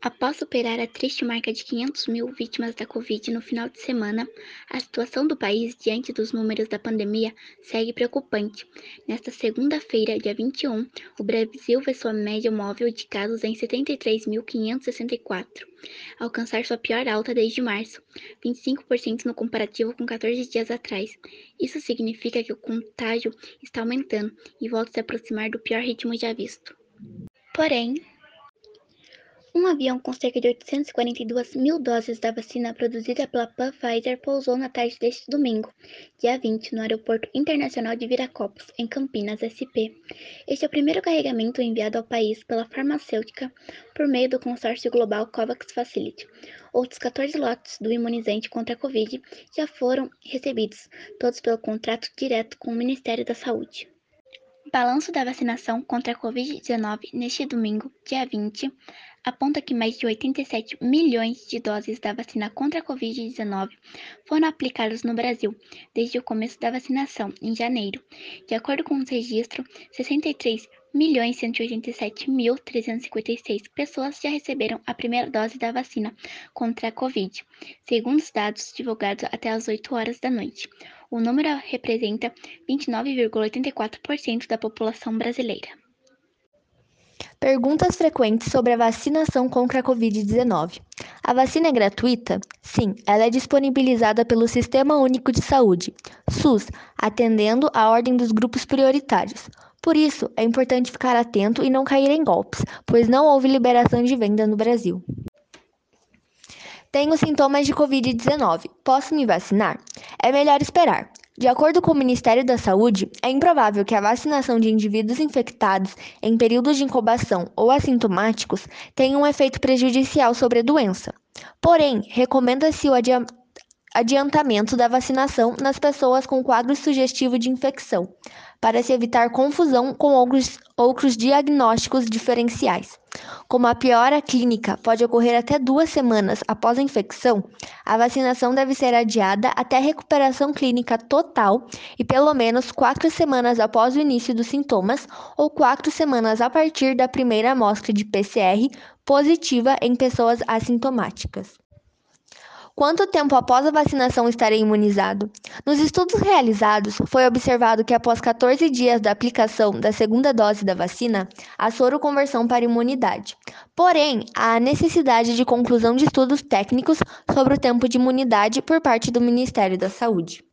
Após superar a triste marca de 500 mil vítimas da Covid no final de semana, a situação do país diante dos números da pandemia segue preocupante. Nesta segunda-feira, dia 21, o Brasil vê sua média móvel de casos em 73.564, alcançar sua pior alta desde março, 25% no comparativo com 14 dias atrás. Isso significa que o contágio está aumentando e volta a se aproximar do pior ritmo já visto. Porém, um avião com cerca de 842 mil doses da vacina produzida pela Pfizer pousou na tarde deste domingo, dia 20, no Aeroporto Internacional de Viracopos, em Campinas, SP. Este é o primeiro carregamento enviado ao país pela farmacêutica por meio do consórcio global COVAX Facility. Outros 14 lotes do imunizante contra a Covid já foram recebidos, todos pelo contrato direto com o Ministério da Saúde. Balanço da vacinação contra a Covid-19 neste domingo, dia 20, aponta que mais de 87 milhões de doses da vacina contra a Covid-19 foram aplicadas no Brasil desde o começo da vacinação, em janeiro. De acordo com os registros, 63 milhões 187.356 pessoas já receberam a primeira dose da vacina contra a Covid, segundo os dados divulgados até às 8 horas da noite. O número representa 29,84% da população brasileira. Perguntas frequentes sobre a vacinação contra a Covid-19. A vacina é gratuita? Sim, ela é disponibilizada pelo Sistema Único de Saúde, SUS, atendendo à ordem dos grupos prioritários. Por isso, é importante ficar atento e não cair em golpes, pois não houve liberação de venda no Brasil. Tenho sintomas de Covid-19. Posso me vacinar? É melhor esperar. De acordo com o Ministério da Saúde, é improvável que a vacinação de indivíduos infectados em períodos de incubação ou assintomáticos tenha um efeito prejudicial sobre a doença. Porém, recomenda-se o adiantamento da vacinação nas pessoas com quadro sugestivo de infecção, para se evitar confusão com outros, outros diagnósticos diferenciais. Como a piora clínica pode ocorrer até duas semanas após a infecção, a vacinação deve ser adiada até a recuperação clínica total e pelo menos quatro semanas após o início dos sintomas ou quatro semanas a partir da primeira amostra de PCR positiva em pessoas assintomáticas. Quanto tempo após a vacinação estarei imunizado? Nos estudos realizados, foi observado que após 14 dias da aplicação da segunda dose da vacina, há soroconversão para imunidade. Porém, há necessidade de conclusão de estudos técnicos sobre o tempo de imunidade por parte do Ministério da Saúde.